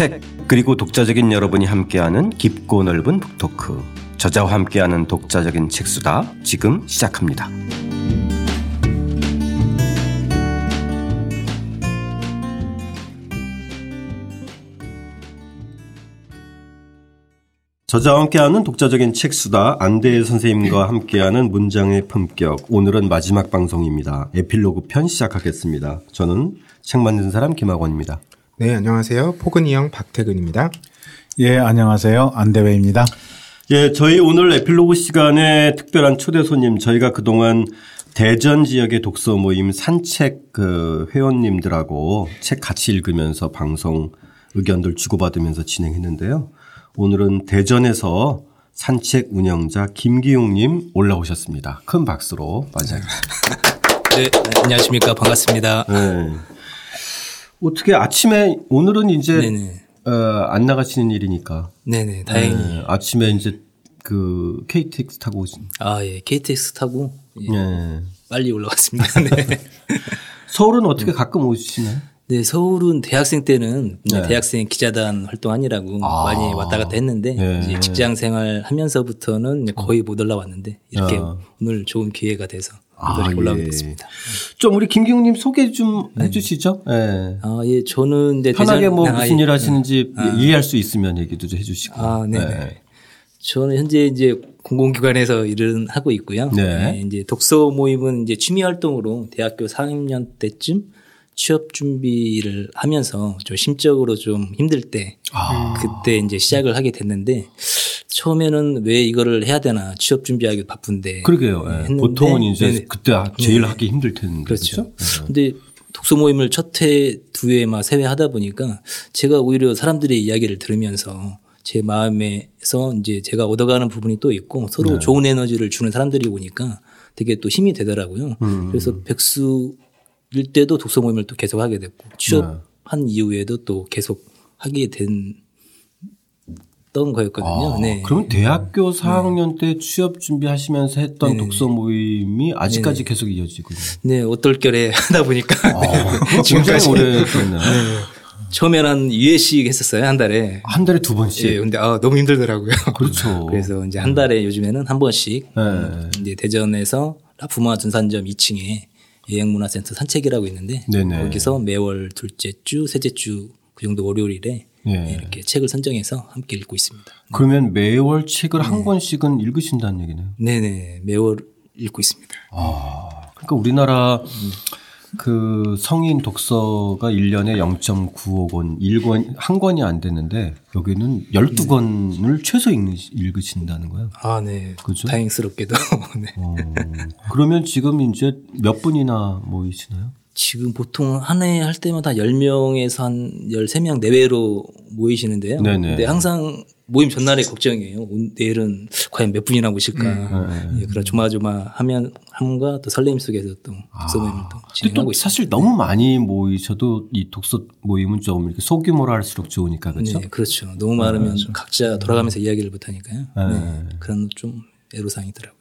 책 그리고 독자적인 여러분이 함께하는 깊고 넓은 북토크 저자와 함께하는 독자적인 책수다 지금 시작합니다. 저자와 함께하는 독자적인 책수다 안대일 선생님과 함께하는 문장의 품격 오늘은 마지막 방송입니다. 에필로그 편 시작하겠습니다. 저는 책 만든 사람 김학원입니다. 네, 안녕하세요. 포근이 형 박태근입니다. 예, 안녕하세요. 안대회입니다. 예, 저희 오늘 에필로그 시간에 특별한 초대 손님 저희가 그동안 대전 지역의 독서 모임 산책 그 회원님들하고 책 같이 읽으면서 방송 의견들 주고받으면서 진행했는데요. 오늘은 대전에서 산책 운영자 김기용님 올라오셨습니다. 큰 박수로 맞이하겠습니다. 네, 안녕하십니까. 반갑습니다. 네. 어떻게 아침에 오늘은 이제 어, 안 나가시는 일이니까. 네네, 다행히. 네, 아침에 이제 그 KTX 타고 오신. 아, 예. KTX 타고 예, 네. 빨리 올라왔습니다. 네. 서울은 어떻게 가끔 오시나요? 네, 서울은 대학생 때는 네. 대학생 기자단 활동하니라고 아. 많이 왔다 갔다 했는데 네. 이제 직장 생활 하면서부터는 거의 못 올라왔는데 이렇게 아. 오늘 좋은 기회가 돼서 아, 올라오게 예. 좀 우리 김경님 소개 좀 네. 해주시죠. 네. 아, 예, 저는 이제 편하게 뭐 무슨 일 하시는지 아. 이해할 수 있으면 얘기도 좀 해주시고. 아, 네. 네. 저는 현재 이제 공공기관에서 일을 하고 있고요. 네. 네. 이제 독서 모임은 이제 취미 활동으로 대학교 4학년 때쯤 취업 준비를 하면서 좀 심적으로 좀 힘들 때 아. 그때 이제 시작을 하게 됐는데 처음에는 왜 이거를 해야 되나 취업 준비하기 바쁜데 그러게요. 네. 보통은 이제 네네. 그때 제일 네. 하기 힘들 텐데 그렇죠. 그렇죠? 네. 근데 독서 모임을 첫 회, 두 회, 막 세 회 하다 보니까 제가 오히려 사람들의 이야기를 들으면서 제 마음에서 이제 제가 얻어가는 부분이 또 있고 서로 네. 좋은 에너지를 주는 사람들이 오니까 되게 또 힘이 되더라고요. 음. 그래서 백수일 때도 독서 모임을 또 계속 하게 됐고 취업한 네. 이후에도 또 계속 하게 된 했던 거였거든요. 아, 네. 그럼 대학교 4학년 때 취업 준비하시면서 했던 네. 독서 모임이 아직까지 네. 계속 이어지고 네, 어떨결에 하다 보니까 아, 지금까지 오래 됐네요. 네. 처음에는 유예식 했었어요 한 달에 한 달에 두 번씩. 예, 근데 아 너무 힘들더라고요. 그렇죠. 그래서 이제 한 달에 요즘에는 한 번씩 네. 이제 대전에서 라프마 전산점 2층에 예행문화센터 산책이라고 있는데 네네. 거기서 매월 둘째 주, 셋째 주 그 정도 월요일에 예. 이렇게 책을 선정해서 함께 읽고 있습니다. 그러면 매월 책을 한 네. 권씩은 읽으신다는 얘기네요. 네네 매월 읽고 있습니다. 아 그러니까 우리나라 그 성인 독서가 1년에 0.95권, 1권, 한 권이 안 되는데 여기는 12권을 최소 읽는, 읽으신다는 거예요. 아, 네. 그죠? 다행스럽게도. 네. 어, 그러면 지금 이제 몇 분이나 모이시나요? 지금 보통 한 해 할 때마다 10명에서 한 13명 내외로 모이시는데요. 네네. 근데 항상 모임 전날에 걱정이에요. 내일은 과연 몇 분이나 모실까. 음. 네. 예, 그런 조마조마하면 함과 또 설렘 속에서 또 독서 아. 모임을 또 진행하고 있습니다. 사실 너무 많이 모이셔도 이 독서 모임은 좀 이렇게 소규모로 할수록 좋으니까 그렇죠. 네, 그렇죠. 너무 많으면 네, 각자 돌아가면서 이야기를 못 하니까요. 네. 그런 좀 애로사항이더라고요.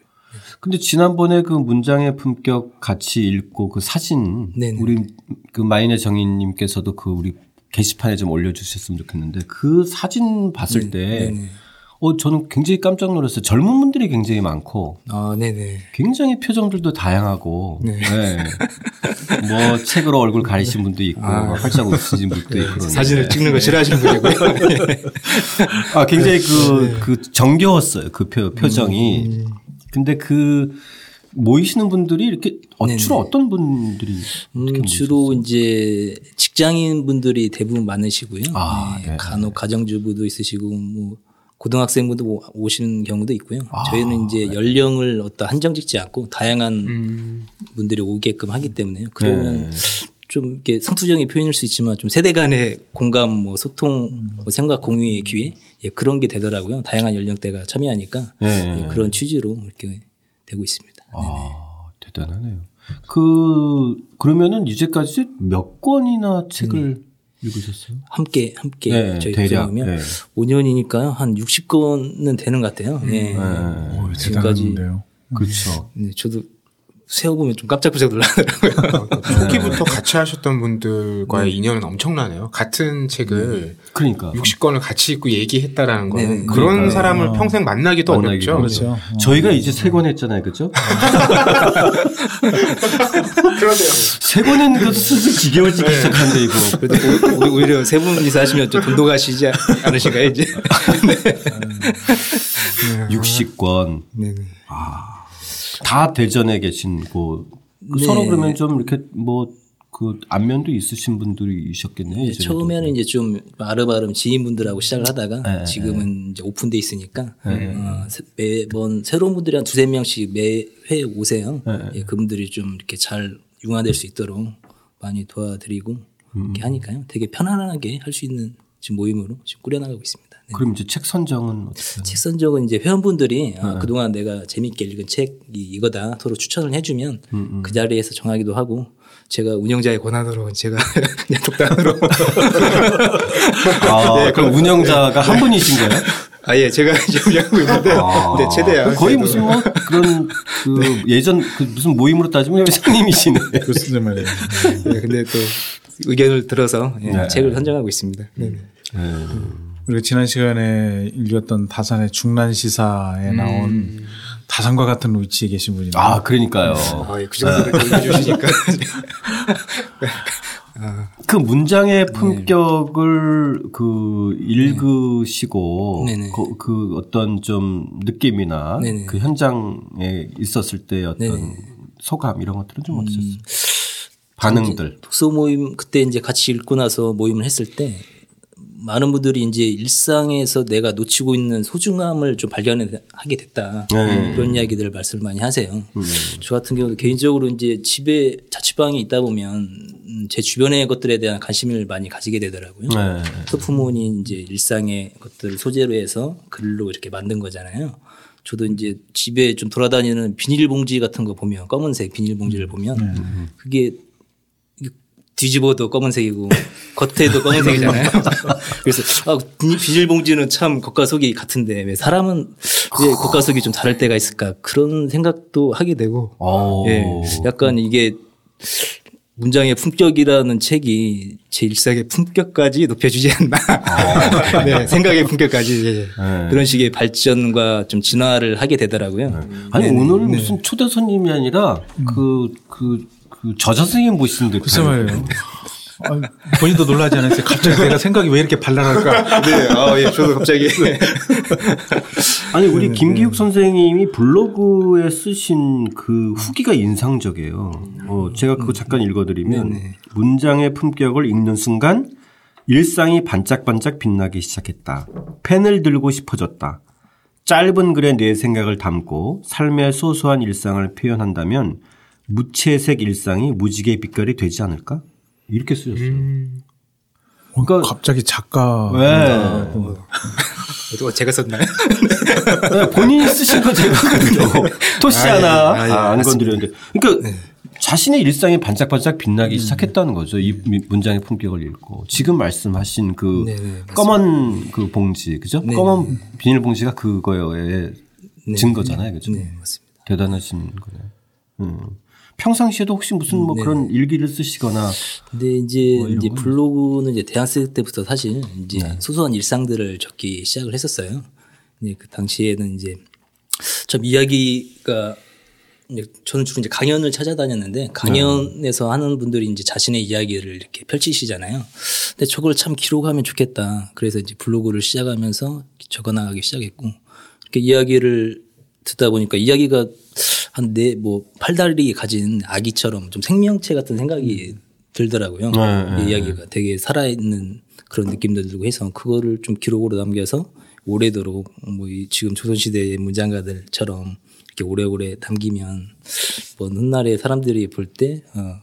근데 지난번에 그 문장의 품격 같이 읽고 그 사진 네네. 우리 그 마이네 정인님께서도 그 우리 게시판에 좀 올려주셨으면 좋겠는데 그 사진 봤을 네. 때. 어, 저는 굉장히 깜짝 놀랐어요. 젊은 분들이 굉장히 많고. 아, 네네. 굉장히 표정들도 다양하고. 네. 네. 뭐, 책으로 얼굴 가리신 분도 있고, 아. 뭐 활짝 웃으신 분도 네. 있고. 사진을 찍는 거 싫어하시는 분이고요. 아, 굉장히 그, 네. 그 정겨웠어요. 그 표, 표정이. 음. 근데 그 모이시는 분들이 이렇게 어, 주로 어떤 분들이 음, 주로 이제 직장인 분들이 대부분 많으시고요. 아, 네. 네. 간혹 가정주부도 있으시고 뭐 고등학생분도 오시는 경우도 있고요. 아, 저희는 이제 네. 연령을 어떤 한정 짓지 않고 다양한 음. 분들이 오게끔 하기 때문에요. 그러면 네. 좀 이렇게 성투적인 표현일 수 있지만 좀 세대 간의 공감, 뭐 소통, 뭐 생각 공유의 기회 예, 그런 게 되더라고요. 다양한 연령대가 참여하니까 네. 예, 그런 취지로 이렇게 되고 있습니다. 아, 대단하네요. 그 그러면은 이제까지 몇 권이나 책을 네. 읽으셨어요? 함께 함께 네, 저희 대략면 네. 5년이니까요 한 60권은 되는 것 같아요. 네. 네. 오, 지금까지. 그렇죠. 네, 저도 세워보면 좀 깜짝깜짝 놀라더라고요. 초기부터 같이 하셨던 분들과의 인연은 엄청나네요. 같은 책을 그러니까 60권을 같이 읽고 얘기했다라는 거는 네, 그런 그러니까요. 사람을 평생 만나기도 어렵죠. 그렇죠. 저희가 이제 세 권 했잖아요, 그죠? 그러네요. 세권 했는데도 슬슬 지겨워지기 시작한데 이거. 그래도 오- 오히려 세 분이서 하시면 좀 돈독하시지 않으신가요, 이제? 60권 네네. 다 대전에 계신 고 네. 서로 그러면 좀 이렇게 뭐 그 안면도 있으신 분들이셨겠네요. 예전에도. 처음에는 이제 좀 아름아름 지인분들하고 시작을 하다가 네, 지금은 이제 오픈돼 있으니까 어, 세- 매번 새로운 분들이 한 두세 명씩 매 회 오세요. 네. 예, 그분들이 좀 이렇게 잘 융화될 수 있도록 많이 도와드리고 음. 이렇게 하니까요. 되게 편안하게 할 수 있는 지금 모임으로 지금 꾸려나가고 있습니다. 네. 그럼 이제 책 선정은 어떻게? 책 선정은 이제 회원분들이 아, 네. 그동안 내가 재밌게 읽은 책이 이거다 서로 추천을 해주면 음, 그 자리에서 정하기도 하고 제가 운영자의 권한으로 제가 그냥 독단으로 아, 그럼 운영자가 한 분이신 거예요? 아 예 제가 이제 운영하고 있는데 아, 네, 최대한 거의 그래도 무슨 뭐 그런 그 예전 그 무슨 모임으로 따지면 회장님이시네. 그렇습니다 말이에요. 네, 근데 또 의견을 들어서 예, 네. 책을 선정하고 있습니다. 네. 우리가 지난 시간에 읽었던 다산의 중란 시사에 나온 다산과 같은 위치에 계신 분이 아, 그러니까요. 아, 예, 그 정도로 주시니까 그 문장의 품격을 그 읽으시고 네네. 그, 그 어떤 좀 느낌이나 네네. 그 현장에 있었을 때 어떤. 소감 이런 것들은 좀 어떠셨어요? 반응들. 독서 모임 그때 이제 같이 읽고 나서 모임을 했을 때 많은 분들이 이제 일상에서 내가 놓치고 있는 소중함을 좀 발견하게 됐다 네. 그런 이야기들을 말씀을 많이 하세요. 저 같은 경우도 개인적으로 이제 집에 자취방에 있다 보면 음, 제 주변의 것들에 대한 관심을 많이 가지게 되더라고요. 네. 소프문이 이제 일상의 것들을 소재로 해서 글로 이렇게 만든 거잖아요. 저도 이제 집에 좀 돌아다니는 비닐봉지 같은 거 보면 검은색 비닐봉지를 보면 그게 이게 뒤집어도 검은색이고 겉에도 검은색이잖아요. 그래서 아, 비닐- 비닐봉지는 참 겉과 속이 같은데 왜 사람은 왜 겉과 속이 좀 다를 때가 있을까 그런 생각도 하게 되고 오. 예, 약간 이게 문장의 품격이라는 책이 제 일상의 품격까지 높여주지 않나. 네, 생각의 품격까지 예, 그런 식의 발전과 좀 진화를 하게 되더라고요. 아니 오늘 무슨 초대 손님이 아니라 그그 그 저자 선생님 듯. 글쎄 말이에요. 아, 본인도 놀라지 않았어요. 갑자기 내가 생각이 왜 이렇게 발랄할까? 네, 아, 예, 저도 갑자기. 아니 네, 우리 김기욱 선생님이 블로그에 쓰신 그 후기가 인상적이에요. 어, 제가 그거 잠깐 읽어드리면 네, 문장의 품격을 읽는 순간 일상이 반짝반짝 빛나기 시작했다. 펜을 들고 싶어졌다. 짧은 글에 내 생각을 담고 삶의 소소한 일상을 표현한다면 무채색 일상이 무지개 빛깔이 되지 않을까? 이렇게 쓰셨어요. 그러니까 갑자기 작가 네. 또 제가 썼나요? 네, 본인이 쓰신 거 제가 그래도 토시 아, 예. 하나 아, 예. 아, 안. 건드렸는데 그러니까 자신의 일상이 반짝반짝 빛나기 시작했다는 거죠. 이 미- 문장의 품격을 읽고 지금 말씀하신 그 네, 네. 검은 그 봉지 그죠? 네, 검은 비닐 봉지가 그거의 증거잖아요, 그죠? 네, 맞습니다. 대단하신 거네요. 음. 평상시에도 혹시 무슨 뭐 네. 그런 일기를 쓰시거나 근데 이제, 이제 블로그는 이제 대학생 때부터 사실 이제 소소한 일상들을 적기 시작을 했었어요. 이제 그 당시에는 이제 참 이야기가 저는 주로 이제 강연을 찾아다녔는데 강연에서 하는 분들이 이제 자신의 이야기를 이렇게 펼치시잖아요. 근데 저걸 참 기록하면 좋겠다. 그래서 이제 블로그를 시작하면서 적어 나가기 시작했고 이렇게 이야기를 듣다 보니까 이야기가 한 네 뭐 팔다리 가진 아기처럼 좀 생명체 같은 생각이 들더라고요. 네, 이 이야기가 되게 살아있는 그런 느낌도 들고 해서 그거를 좀 기록으로 남겨서 오래도록 뭐 이 지금 조선시대의 문장가들처럼 이렇게 오래오래 남기면 먼 훗날에 사람들이 볼때 어,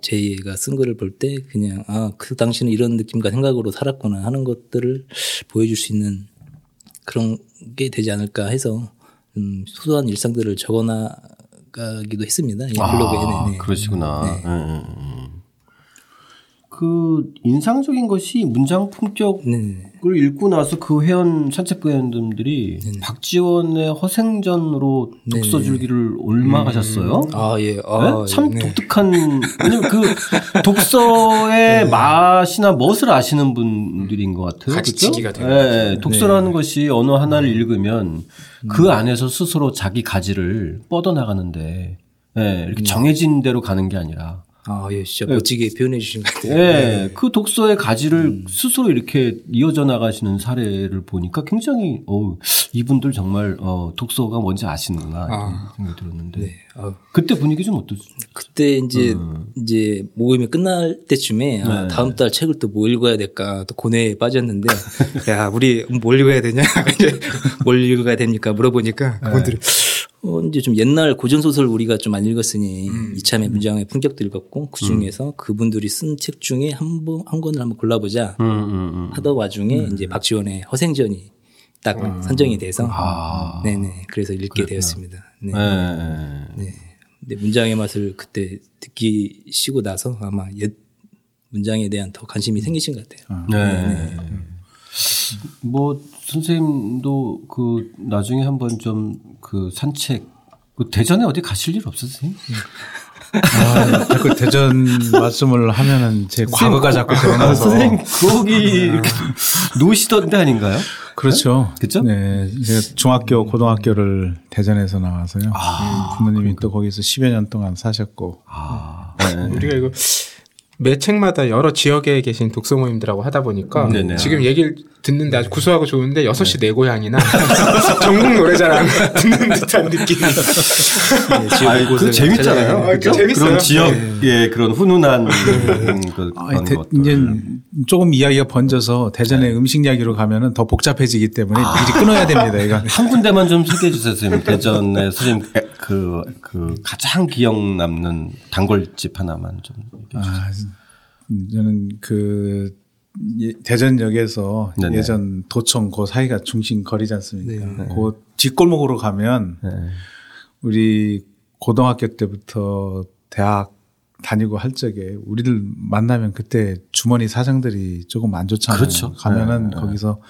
제가 쓴 글을 볼 때 그냥 아 그 당시는 이런 느낌과 생각으로 살았구나 하는 것들을 보여줄 수 있는 그런 게 되지 않을까 해서 음, 소소한 일상들을 적어나가기도 했습니다. 이 블로그에. 아, 네, 네. 그러시구나. 네. 예. 그 인상적인 것이 문장 품격을 네. 읽고 나서 그 회원 산책 회원들이 박지원의 허생전으로 독서 줄기를 옮아가셨어요. 아, 예. 네? 아, 참 네. 독특한 왜냐면 그 독서의 맛이나 멋을 아시는 분들인 것 같아요. 가지치기가 그죠? 되는 네, 독서라는 것이 언어 하나를 읽으면 그 안에서 스스로 자기 가지를 뻗어 나가는데 예, 이렇게 정해진 대로 가는 게 아니라 아, 예. 진짜 멋지게 표현해 주신 것 같아요. 예, 그 독서의 가지를 스스로 이렇게 이어져 나가시는 사례를 보니까 굉장히 어 이분들 정말 어 독서가 뭔지 아시는구나 이런 생각이 들었는데 네. 아, 그때 분위기 좀 어떠세요? 그때 이제 이제 모임이 끝날 때쯤에 아, 네. 다음 달 책을 또 뭐 읽어야 될까 또 고뇌에 빠졌는데 야 우리 뭘 읽어야 되냐 이제 뭘 읽어야 됩니까 물어보니까 그분들이 어, 이제 좀 옛날 고전 소설 우리가 좀 안 읽었으니 이참에 문장의 품격도 읽었고 그 중에서 그분들이 쓴 책 중에 한 번 한 권을 한번 골라보자 음, 음, 음. 하던 와중에 이제 박지원의 허생전이 딱 선정이 돼서 아. 네네 그래서 읽게 되었습니다. 네. 예, 예. 네. 근데 문장의 맛을 그때 듣기 쉬고 나서 아마 옛 문장에 대한 더 관심이 생기신 것 같아요. 네. 뭐 선생님도 그 나중에 한번 좀 그 산책 그 대전에 어디 가실 일 없으세요? 아, 자꾸 대전 말씀을 하면은 제 과거가 자꾸 아, 드러나서. 선생님 거기 이렇게 노시던 데 아닌가요? 그렇죠. 그쵸? 네. 제가 중학교, 고등학교를 대전에서 나와서요. 음, 부모님이 또 거기서 10여 년 동안 사셨고. 아, 네. 우리가 이거 매 책마다 여러 지역에 계신 독서 모임들하고 하다 보니까 네네. 지금 얘기를 듣는데 아주 구수하고 좋은데 6시 내 고향이나 전국 노래자랑 듣는 듯한 느낌. 네, 아이, 그 재밌잖아요. 아, 그죠? 재밌어요. 그런 지역의 그런 훈훈한 그, 아니, 그런 대- 것들. 이제 조금 이야기가 번져서 대전의 음식 이야기로 가면은 더 복잡해지기 때문에 미리 끊어야 됩니다. 이거. 한 군데만 좀 소개해 주세요, 선생님. 대전에 선생님 그, 그 가장 기억 남는 단골집 하나만 좀. 아, 저는 그 예- 대전역에서 네네. 예전 도청 그 사이가 중심 거리지 않습니까? 그 뒷골목으로 가면 네. 우리 고등학교 때부터 대학 다니고 할 적에 우리들 만나면 그때 주머니 사장들이 조금 안 좋잖아요. 그렇죠. 가면은 네, 거기서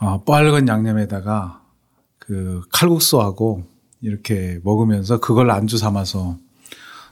어, 빨간 양념에다가 그 칼국수하고 이렇게 먹으면서 그걸 안주 삼아서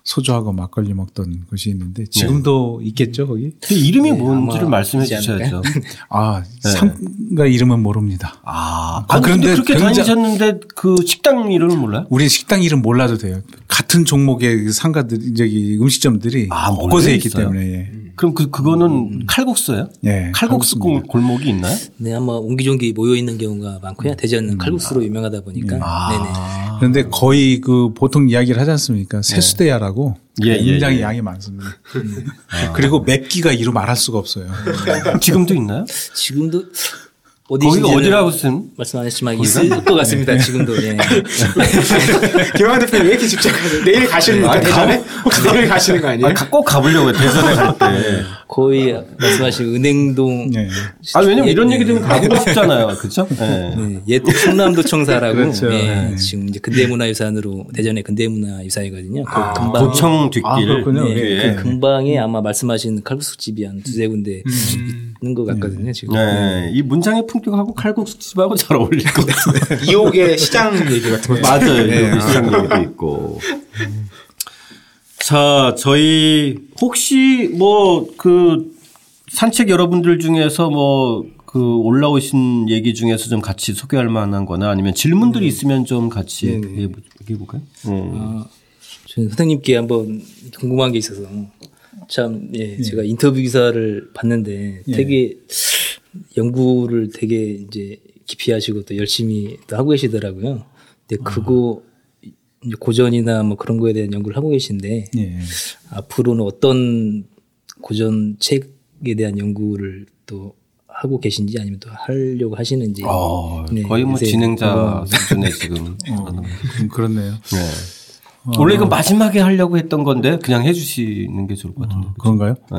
소주하고 막걸리 먹던 곳이 있는데 지금도 있겠죠 거기? 그 이름이 네, 뭔지를 말씀해 주셔야죠. 아 상가 이름은 모릅니다. 아, 아, 그런데 그렇게 다니셨는데 그 식당 이름을 몰라요? 우리 식당 이름 몰라도 돼요. 같은 종목의 그 상가들 저기 음식점들이 아, 곳곳에 있기? 때문에 예. 그럼 그 그거는 칼국수예요? 예, 칼국수 골- 칼국수입니다. 골목이 있나요? 네, 아마 옹기종기 모여 있는 경우가 많고요. 대전은 칼국수로 유명하다 보니까. 네네. 그런데 거의 그 보통 이야기를 하지 않습니까? 세수대야라고 예, 예, 굉장히 예. 양이 많습니다. 그리고 맵기가 이루 말할 수가 없어요. 지금도 있나요? 지금도 거기가 어디라고 쓴? 말씀 안 했지만 있을 것 같습니다. 지금도. 예. 김환 대표님 왜 이렇게 집착하세요? 내일 가십니까 아, 대전에? 혹시 내일 가시는 거 아니에요? 아, 가- 꼭 가보려고요. 대전에 갈 때. 거의 말씀하신 은행동 예. 아, 왜냐면 이런 얘기 들으면 가보고 싶잖아요. 그죠? 네. 네, 옛 충남도청사라고 그렇죠. 네, 네. 지금 이제 근대문화유산으로 대전의 근대문화유산이거든요. 그 근방 도청 뒷길. 아, 그렇군요. 네, 뒤에. 그 근방에 아마 말씀하신 칼국수집이 한 두세 군데 있는 것 같거든요. 지금. 네. 이 문장의 품격하고 칼국수집하고 잘 어울릴 것 같아요. 이옥의 시장 얘기 같은 거. 맞아요. 네. 시장 얘기도 있고. 자, 저희 혹시 뭐 그 산책 여러분들 중에서 뭐 그 올라오신 얘기 중에서 좀 같이 소개할 만한 거나 아니면 질문들이 있으면 좀 같이 얘기해 볼까요? 음. 아, 저는 선생님께 한번 궁금한 게 있어서 참 예, 제가 인터뷰 기사를 봤는데 되게 연구를 되게 이제 깊이 하시고 또 열심히 또 하고 계시더라고요. 근데 그거 이제 고전이나 뭐 그런 거에 대한 연구를 하고 계신데 예. 앞으로는 어떤 고전 책에 대한 연구를 또 하고 계신지 아니면 또 하려고 하시는지 어, 네, 거의 뭐 진행자 궁금합니다. 수준의 지금. 좀 그렇네요. 네. 원래 이거 마지막에 하려고 했던 건데 그냥 해주시는 게 좋을 것 같은데. 그런가요? 네.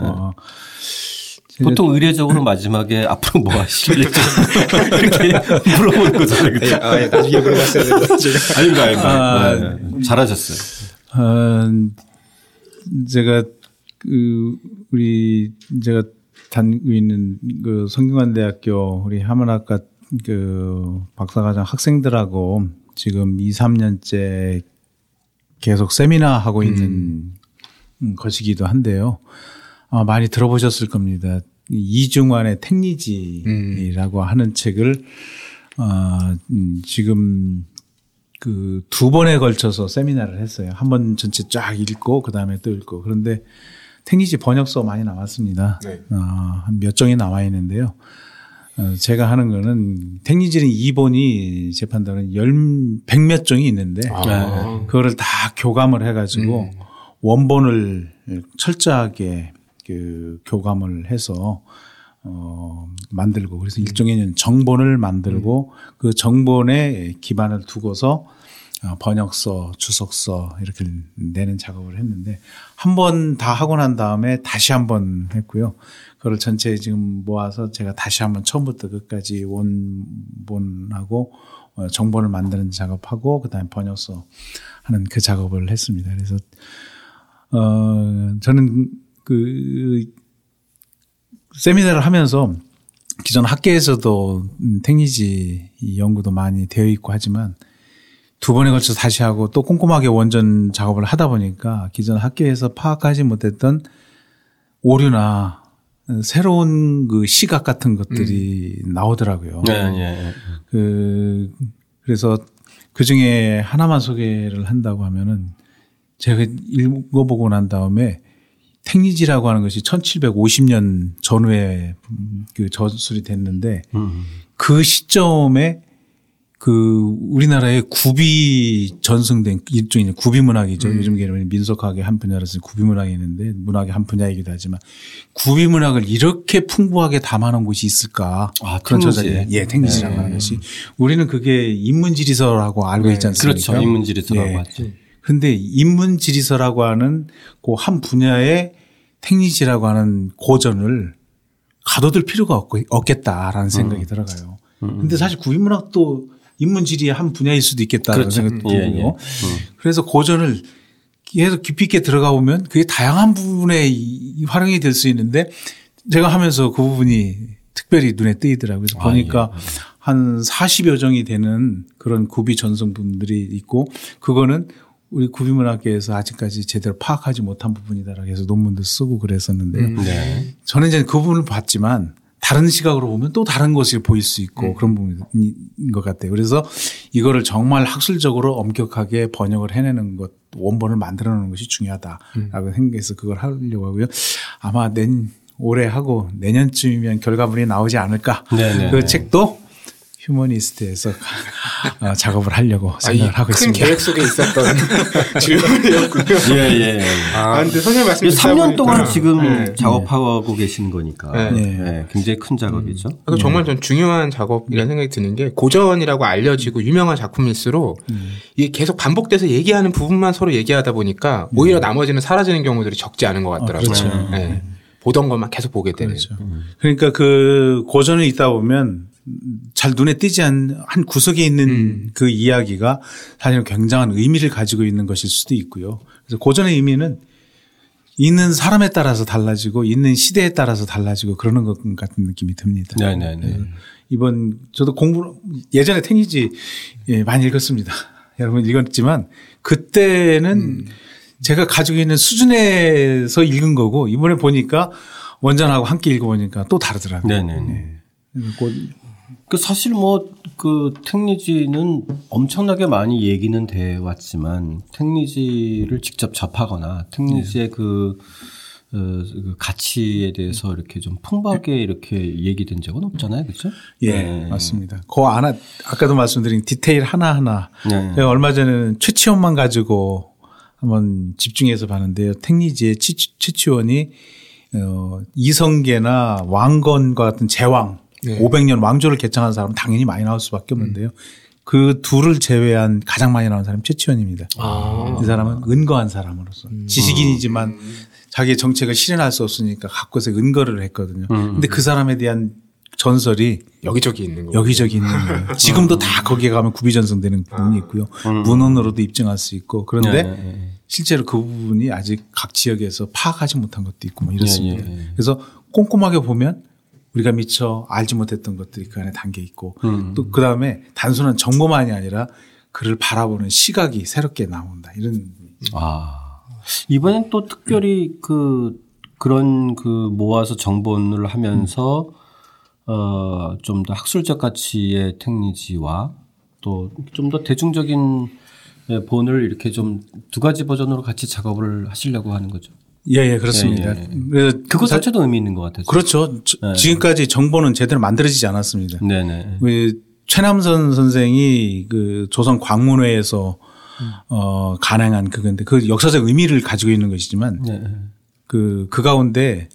어. 보통 의례적으로 마지막에 앞으로 뭐 하실래 이렇게 물어보는 거잖아요. 그죠? 아, 예, 나중에 물어봤어야 되는데 제가. 아닌가, 아닌가. 아, 네, 네. 잘하셨어요. 어, 제가 그 우리 제가 다니고 있는 그 성균관대학교 우리 하문학과 그 박사과정 학생들하고 지금 2, 3년째 계속 세미나 하고 있는 음. 것이기도 한데요. 아, 많이 들어보셨을 겁니다. 이중환의 택리지라고 음. 하는 책을 어, 음, 지금 그 두 번에 걸쳐서 세미나를 했어요. 한 번 전체 쫙 읽고 그 다음에 또 읽고 그런데 택리지 번역서 많이 나왔습니다. 네. 어, 한몇 종이 나와 있는데요. 어, 제가 하는 거는 택리지는 2본이 재판단은 열, 백몇 종이 있는데 아. 그거를 다 교감을 해가지고 음. 원본을 철저하게 그 교감을 해서 어, 만들고 그래서 일종의 정본을 만들고 음. 그 정본에 기반을 두고서 어, 번역서, 주석서 이렇게 내는 작업을 했는데 한 번 다 하고 난 다음에 다시 한 번 했고요. 그걸 전체 지금 모아서 제가 다시 한번 처음부터 끝까지 원본하고 어, 정본을 만드는 작업하고 그다음에 번역서 하는 그 작업을 했습니다. 그래서 어 저는 그 세미나를 하면서 기존 학계에서도 택리지 연구도 많이 되어 있고 하지만 두 번에 걸쳐 서 다시 하고 또 꼼꼼하게 원전 작업을 하다 보니까 기존 학계에서 파악하지 못했던 오류나 새로운 그 시각 같은 것들이 음. 나오더라고요. 네, 네. 그 그래서 그 중에 하나만 소개를 한다고 하면은 제가 읽어보고 난 다음에 택리지라고 하는 것이 1750년 전후에 그 저술이 됐는데 음. 그 시점에 그 우리나라의 구비 전승된 일종의 구비 문학이죠. 음. 요즘 개념은 민속학의 한 분야라서 구비 문학이 있는데 문학의 한 분야이기도 하지만 구비 문학을 이렇게 풍부하게 담아놓은 곳이 있을까? 아, 그런 저자리 예, 택리지라고 네. 하는 것이 우리는 그게 인문지리서라고 알고 네. 있지 않습니까? 그렇죠. 인문지리서라고 예. 하죠. 근데 인문지리서라고 하는 그 한 분야의 택리지라고 하는 고전을 가둬둘 필요가 없, 겠다라는 생각이 음. 들어가요. 음. 근데 사실 구인문학도 인문지리의 한 분야일 수도 있겠다는 그렇죠. 생각이 들고요. 예, 예. 음. 그래서 고전을 계속 깊이 있게 들어가 보면 그게 다양한 부분에 활용이 될 수 있는데 제가 하면서 그 부분이 특별히 눈에 띄더라고요. 그래서 아, 보니까 예. 한 40여 종이 되는 그런 구비 전성분들이 있고 그거는 우리 구비문학계에서 아직까지 제대로 파악하지 못한 부분이다라고 해서 논문도 쓰고 그랬었는데요. 음, 네. 저는 이제 그 부분을 봤지만 다른 시각으로 보면 또 다른 것이 보일 수 있고 음. 그런 부분인 것 같아요. 그래서 이거를 정말 학술적으로 엄격하게 번역을 해내는 것, 원본을 만들어내는 것이 중요하다라고 음. 생각해서 그걸 하려고 하고요. 아마 낸 올해 하고 내년쯤이면 결과물이 나오지 않을까. 네네. 네, 그 네. 책도 휴머니스트에서 어, 작업을 하려고 생각을 아, 하고 큰 있습니다. 큰 계획 속에 있었던 질문이었군요. 예, 예. 아, 근데 선생님 말씀 3년 동안 지금 네. 작업하고 네. 계신 거니까 네. 네. 굉장히 큰 작업이죠. 음. 정말 좀 중요한 작업이라는 생각이 드는 게 고전이라고 알려지고 유명한 작품일수록 음. 이게 계속 반복돼서 얘기하는 부분만 서로 얘기하다 보니까 오히려 나머지는 사라지는 경우들이 적지 않은 것 같더라고요. 아, 그렇죠. 네. 보던 것만 계속 보게 되는. 그렇죠. 그러니까 그 고전에 있다 보면 잘 눈에 띄지 않는 한 구석에 있는 음. 그 이야기가 사실은 굉장한 의미를 가지고 있는 것일 수도 있고요. 그래서 고전의 의미는 있는 사람에 따라서 달라지고 있는 시대에 따라서 달라지고 그러는 것 같은 느낌이 듭니다. 네 네네. 네, 네. 네. 이번 저도 공부 예전에 테니지 예, 많이 읽었습니다. 여러분 읽었지만 그때는 음. 제가 가지고 있는 수준에서 읽은 거고 이번에 보니까 원전하고 함께 읽어보니까 또 다르더라고요. 네네. 네. 그 사실 뭐 그 택리지는 엄청나게 많이 얘기는 돼 왔지만 택리지를 직접 접하거나 택리지의 네. 그, 어, 그 가치에 대해서 이렇게 좀 풍부하게 이렇게 얘기된 적은 없잖아요, 그렇죠? 예, 네. 맞습니다. 그 하나 아까도 말씀드린 디테일 하나 하나. 네. 얼마 전에는 최치원만 가지고 한번 집중해서 봤는데요. 택리지의 최치원이 어, 이성계나 왕건과 같은 제왕 네. 500년 왕조를 개창한 사람은 당연히 많이 나올 수밖에 없는데요. 음. 그 둘을 제외한 가장 많이 나온 사람이 최치원입니다. 아. 이 사람은 은거한 사람으로서 음. 지식인이지만 자기의 정책을 실현할 수 없으니까 갖고서 은거를 했거든요. 음. 근데 그 사람에 대한 전설이 여기저기 있는 거예요. 여기저기 있는 거예요. 지금도 다 거기에 가면 구비전승되는 부분이 있고요. 음. 문헌으로도 입증할 수 있고 그런데 네. 네, 네. 실제로 그 부분이 아직 각 지역에서 파악하지 못한 것도 있고 뭐 이렇습니다. 예, 예, 예. 그래서 꼼꼼하게 보면 우리가 미처 알지 못했던 것들이 그 안에 담겨 있고 음. 또그 다음에 단순한 정보만이 아니라 그를 바라보는 시각이 새롭게 나온다 이런. 아 이번엔 또 특별히 그 그런 그 모아서 정본을 하면서 음. 어좀 더 학술적 가치의 tech니지와 또 좀 더 대중적인 예, 본을 이렇게 좀 두 가지 버전으로 같이 작업을 하시려고 하는 거죠. 예, 예, 그렇습니다. 예, 예. 그래서 그것 자체도 의미 있는 것 같아요. 그렇죠. 네. 지금까지 정보는 제대로 만들어지지 않았습니다. 네네. 그 최남선 선생이 그 조선 광문회에서 음. 어, 가능한 그건데 그 역사적 의미를 가지고 있는 것이지만 네. 그, 그 가운데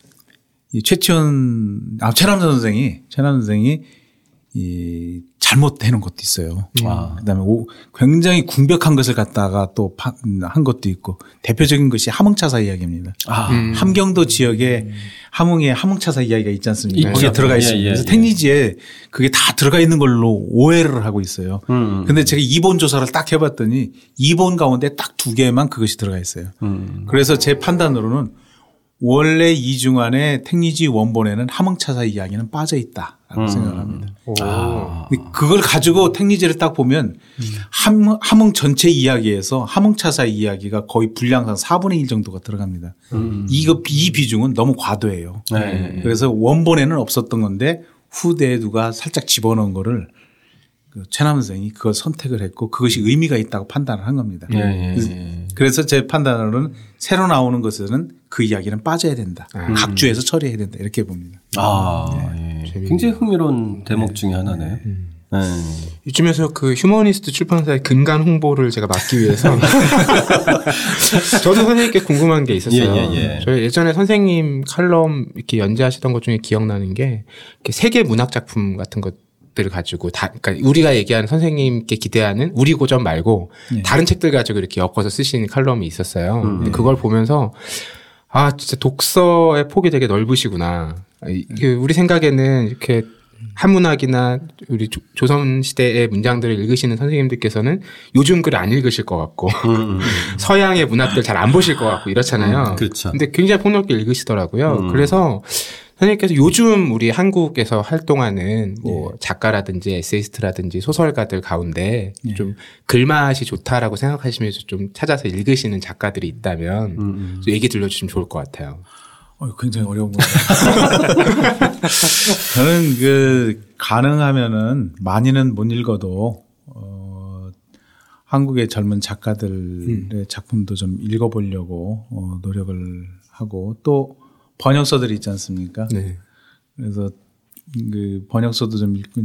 이 최치원, 아, 최남선 선생이, 최남선 선생이 이 잘못해 놓은 것도 있어요. 음. 아. 그다음에 오, 굉장히 궁벽한 것을 갖다가 또 한 것도 있고 대표적인 것이 함흥차사 이야기입니다. 아. 음. 함경도 지역에 음. 함흥에 함흥차사 이야기가 있지 않습니까? 거기에 들어가 있습니다. 예, 예, 그래서 택리지에 그게 다 들어가 있는 걸로 오해를 하고 있어요. 음. 근데 제가 2번 조사를 딱 해봤더니 2번 가운데 딱 두 개만 그것이 들어가 있어요. 음. 그래서 제 판단으로는 원래 이중안의 택리지 원본에는 함흥차사 이야기는 빠져 있다라고 음. 생각합니다. 아. 그걸 가지고 택리지를 딱 보면 함, 함흥 전체 이야기에서 함흥차사 이야기가 거의 분량상 4분의 1 정도가 들어갑니다. 음. 이거 이 비중은 너무 과도해요. 네. 그래서 원본에는 없었던 건데 후대에 누가 살짝 집어넣은 거를 그 최남 선생이 그걸 선택을 했고 그것이 의미가 있다고 판단을 한 겁니다. 예, 예, 그래서 제 판단으로는 새로 나오는 것에는 그 이야기는 빠져야 된다. 음. 각주에서 처리해야 된다. 이렇게 봅니다. 아, 예. 굉장히 흥미로운 대목 네. 중에 하나네요. 음. 네. 이쯤에서 그 휴머니스트 출판사의 근간 홍보를 제가 막기 위해서 저도 선생님께 궁금한 게 있었어요. 예, 예, 예. 저희 예전에 선생님 칼럼 이렇게 연재하시던 것 중에 기억나는 게 세계 문학 작품 같은 것 들을 가지고 다 그러니까 우리가 얘기하는 선생님께 기대하는 우리 고전 말고 네. 다른 책들 가지고 이렇게 엮어서 쓰시는 칼럼이 있었어요. 음. 근데 그걸 보면서 아 진짜 독서의 폭이 되게 넓으시구나. 그 우리 생각에는 이렇게 한문학이나 우리 조, 선 시대의 문장들을 읽으시는 선생님들께서는 요즘 글안 읽으실 것 같고 음, 음, 음. 서양의 문학들 잘 안 보실 것 같고 이렇잖아요. 음, 그렇죠. 근데 굉장히 폭넓게 읽으시더라고요. 음. 그래서 선생님께서 요즘 우리 한국에서 활동하는 뭐 예. 작가라든지 에세이스트라든지 소설가들 가운데 예. 좀 글맛이 좋다라고 생각하시면서 좀 찾아서 읽으시는 작가들이 있다면 음, 음. 얘기 들려주시면 좋을 것 같아요. 어, 굉장히 어려운 거예요. 저는 그 가능하면은 많이는 못 읽어도 어, 한국의 젊은 작가들의 음. 작품도 좀 읽어보려고 어, 노력을 하고 또 번역서들이 있지 않습니까? 네. 그래서 그 번역서도 좀 읽고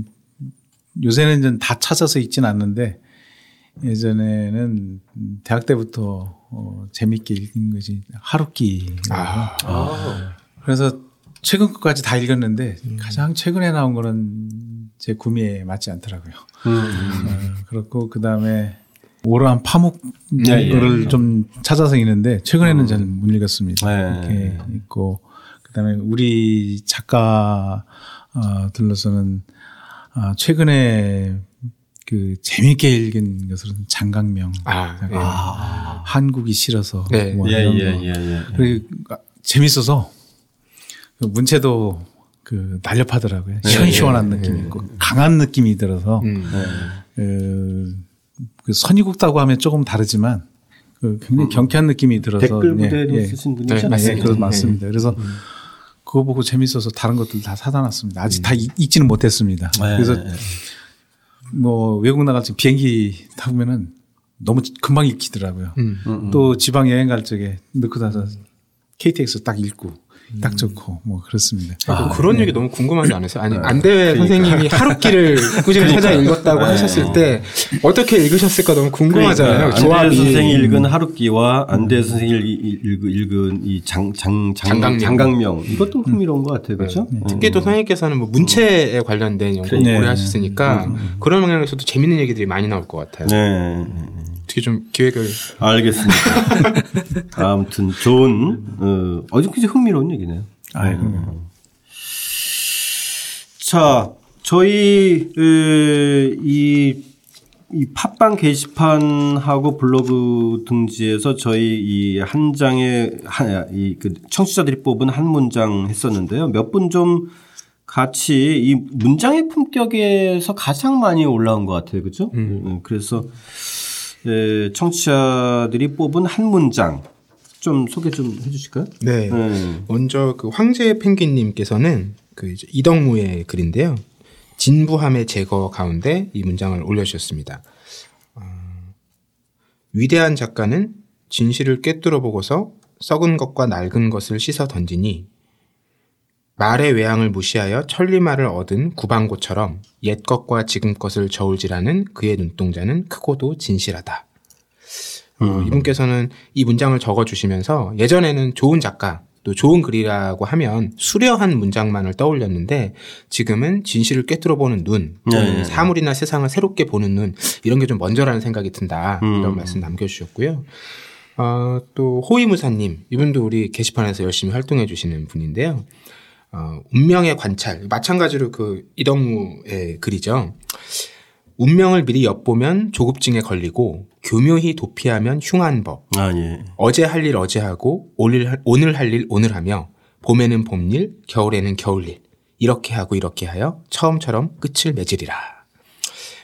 요새는 이제 다 찾아서 읽지는 않는데 예전에는 대학 때부터 어, 재밌게 읽은 것이 하루키. 아. 아. 그래서 최근 것까지 다 읽었는데 음. 가장 최근에 나온 거는 제 구미에 맞지 않더라고요. 음. 어, 그렇고 그 다음에 오로한 파묵 네, 거를 예. 좀 찾아서 읽는데 최근에는 음. 잘못 읽었습니다. 네. 이렇게 있고 그다음에 우리 작가 어, 들로서는 어, 최근에 그 재미있게 읽은 것은 장강명. 아, 예. 아. 한국이 싫어서. 네. 뭐 예, 예, 예, 예, 그리고 재밌어서 그 문체도 그 날렵하더라고요. 네, 시원시원한 네, 느낌이 있고 강한 느낌이 들어서 음. 그, 그 선이국다고 하면 조금 다르지만 그 굉장히 음. 경쾌한 느낌이 들어서 댓글 부대로 예, 쓰신 분이죠. 네, 네, 맞습니다. 그래서 음. 그거 보고 재밌어서 다른 것들 다 사다 놨습니다. 아직 음. 다 읽지는 못했습니다. 네. 그래서 뭐 외국 나갈 때 비행기 타보면은 너무 금방 읽히더라고요. 음. 음, 음. 또 지방 여행 갈 적에 넣고 나서 KTX 딱 읽고 딱 음. 좋고 뭐 그렇습니다. 아, 그런 네. 얘기 너무 궁금한 게 아니었어요. 아니 네. 안대회 그러니까. 선생님이 하루키를 꾸준히 그러니까. 찾아 읽었다고 네. 하셨을 때 어떻게 읽으셨을까 너무 궁금하잖아요. 그러니까. 조합이 안대회 선생이 읽은 하루키와 안대회 선생이 읽은 이 장 장 장강명. 장강명 이것도 흥미로운 것 같아요, 그렇죠? 네. 특히 또 선생님께서는 뭐 문체에 관련된 연구를 네. 오래 하셨으니까 음, 음. 그런 방향에서도 재밌는 얘기들이 많이 나올 것 같아요. 네. 어떻게 좀 기획을 알겠습니다. 아무튼 좋은 어, 아주 굉장히 흥미로운 얘기네요. 아, 음. 자, 저희 이이 팟빵 게시판하고 블로그 등지에서 저희 이 한 장의 이그 청취자들이 뽑은 한 문장 했었는데요. 몇 분 좀 같이 이 문장의 품격에서 가장 많이 올라온 것 같아요. 그죠? 음. 음 그래서 예, 청취자들이 뽑은 한 문장 좀 소개 좀 해주실까요? 네. 네. 먼저 그 황제 펭귄님께서는 그 이덕무의 글인데요. 진부함의 제거 가운데 이 문장을 올려주셨습니다. 어, 위대한 작가는 진실을 꿰뚫어 보고서 썩은 것과 낡은 것을 씻어 던지니 말의 외양을 무시하여 천리말을 얻은 구방고처럼 옛 것과 지금 것을 저울질하는 그의 눈동자는 크고도 진실하다. 어, 음. 이분께서는 이 문장을 적어주시면서 예전에는 좋은 작가 또 좋은 글이라고 하면 수려한 문장만을 떠올렸는데 지금은 진실을 꿰뚫어 보는 눈, 네. 사물이나 세상을 새롭게 보는 눈 이런 게 좀 먼저라는 생각이 든다 음. 이런 말씀 남겨주셨고요. 어, 또 호위무사님 이분도 우리 게시판에서 열심히 활동해 주시는 분인데요. 어, 운명의 관찰 마찬가지로 그 이덕무의 글이죠. 운명을 미리 엿보면 조급증에 걸리고 교묘히 도피하면 흉한 법. 아, 예. 어제 할 일 어제 하고 오늘, 오늘 할일 오늘 하며 봄에는 봄일, 겨울에는 겨울일. 이렇게 하고 이렇게 하여 처음처럼 끝을 맺으리라.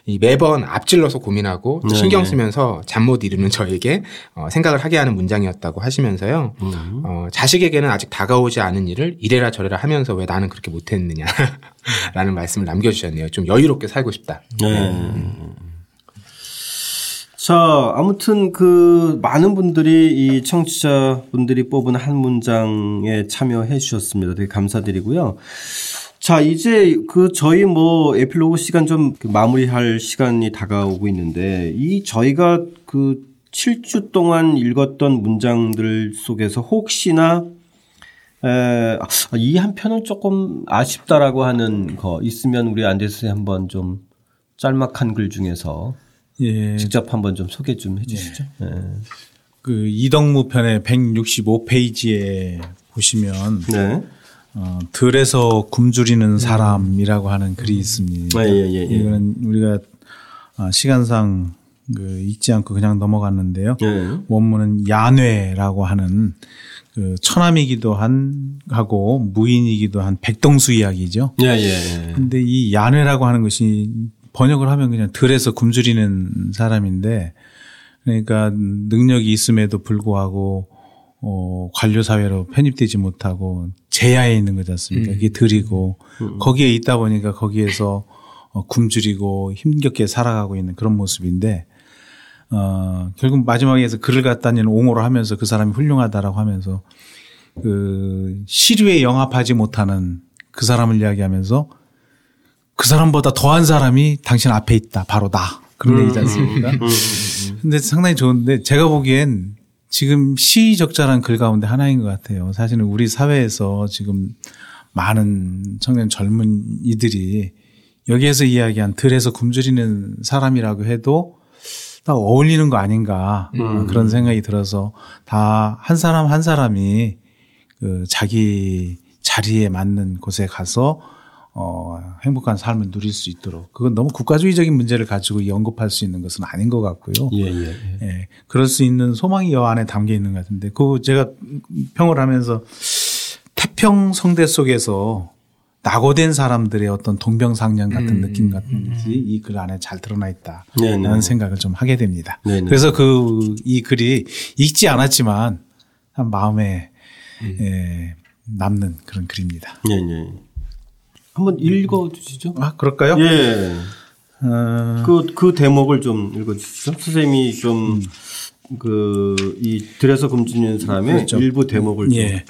이 매번 앞질러서 고민하고 네, 신경 네. 쓰면서 잠 못 이루는 저에게 어, 생각을 하게 하는 문장이었다고 하시면서요. 음. 어, 자식에게는 아직 다가오지 않은 일을 이래라 저래라 하면서 왜 나는 그렇게 못했느냐라는 말씀을 남겨주셨네요. 좀 여유롭게 살고 싶다. 네. 음. 자, 아무튼 그 많은 분들이 이 청취자 분들이 뽑은 한 문장에 참여해 주셨습니다. 되게 감사드리고요. 자, 이제 그 저희 뭐 에필로그 시간 좀그 마무리할 시간이 다가오고 있는데 이 저희가 그 7주 동안 읽었던 문장들 속에서 혹시나 에, 이 한 편은 조금 아쉽다라고 하는 거 있으면 우리 안데스 한번 좀 짤막한 글 중에서 예. 직접 한번 좀 소개 좀 해주시죠. 예. 네. 그 이덕무 편의 165 페이지에 보시면 네. 어, 들에서 굶주리는 사람이라고 하는 글이 있습니다. 아, 예, 예, 예. 이거는 우리가 아, 시간상 그 읽지 않고 그냥 넘어갔는데요. 예. 원문은 야뇌라고 하는 그 처남이기도 한 하고 무인이기도 한 백동수 이야기죠. 예, 예, 예. 근데 이 야뇌라고 하는 것이 번역을 하면 그냥 들에서 굶주리는 사람인데 그러니까 능력이 있음에도 불구하고 어, 관료 사회로 편입되지 못하고 제야에 있는 거지 않습니까? 음. 그게 들이고 음. 음. 거기에 있다 보니까 거기에서 어, 굶주리고 힘겹게 살아가고 있는 그런 모습인데 어, 결국 마지막에서 글을 갖다니는 옹호를 하면서 그 사람이 훌륭하다라고 하면서 그 시류에 영합하지 못하는 그 사람을 이야기하면서 그 사람보다 더한 사람이 당신 앞에 있다. 바로 나. 그런 음. 얘기지 않습니까? 음. 음. 근데 상당히 좋은데 제가 보기엔 지금 시적절한 글 가운데 하나인 것 같아요. 사실은 우리 사회에서 지금 많은 청년 젊은 이들이 여기에서 이야기한 들에서 굶주리는 사람이라고 해도 딱 어울리는 거 아닌가 음. 그런 생각이 들어서 다 한 사람 한 사람이 그 자기 자리에 맞는 곳에 가서 어, 행복한 삶을 누릴 수 있도록 그건 너무 국가주의적인 문제를 가지고 연급할 수 있는 것은 아닌 것 같고요. 예, 예, 예. 예 그럴 수 있는 소망이 여 안에 담겨 있는 것 같은데 그 제가 평을 하면서 태평 성대 속에서 낙오된 사람들의 어떤 동병상련 같은 음, 느낌 같은 음, 것이 음. 이글 안에 잘 드러나 있다라는 네네. 생각을 좀 하게 됩니다. 네네. 그래서 그 이 글이 읽지 않았지만 한 마음에 음. 예, 남는 그런 글입니다. 네네. 한번 읽어 주시죠. 아, 그럴까요? 예. 어... 그, 그 대목을 좀 읽어 주시죠. 선생님이 좀, 음. 그, 이 들에서 굶주리는 사람의 그렇죠. 일부 대목을 좀. 예. 예.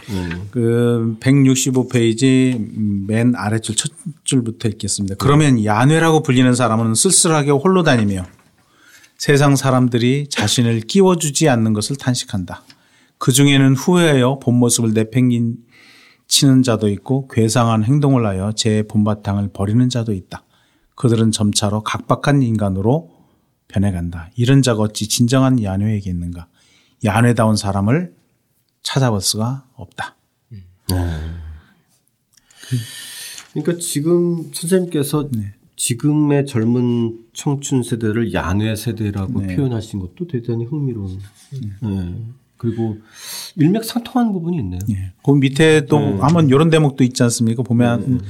그 165페이지 맨 아래줄 첫 줄부터 읽겠습니다. 그러면 야뇌라고 불리는 사람은 쓸쓸하게 홀로 다니며 세상 사람들이 자신을 끼워주지 않는 것을 탄식한다. 그 중에는 후회하여 본 모습을 내팽긴 치는 자도 있고 괴상한 행동을 하여 제 본바탕을 버리는 자도 있다. 그들은 점차로 각박한 인간으로 변해간다. 이런 자가 어찌 진정한 야뇌에게 있는가? 야뇌다운 사람을 찾아볼 수가 없다. 음. 그러니까 지금 선생님께서 네. 지금의 젊은 청춘 세대를 야뇌 세대라고 네. 표현하신 것도 대단히 흥미로운. 네. 그리고 일맥상통하는 부분이 있네요. 예. 그 밑에 또 네. 한번 이런 대목도 있지 않습니까? 보면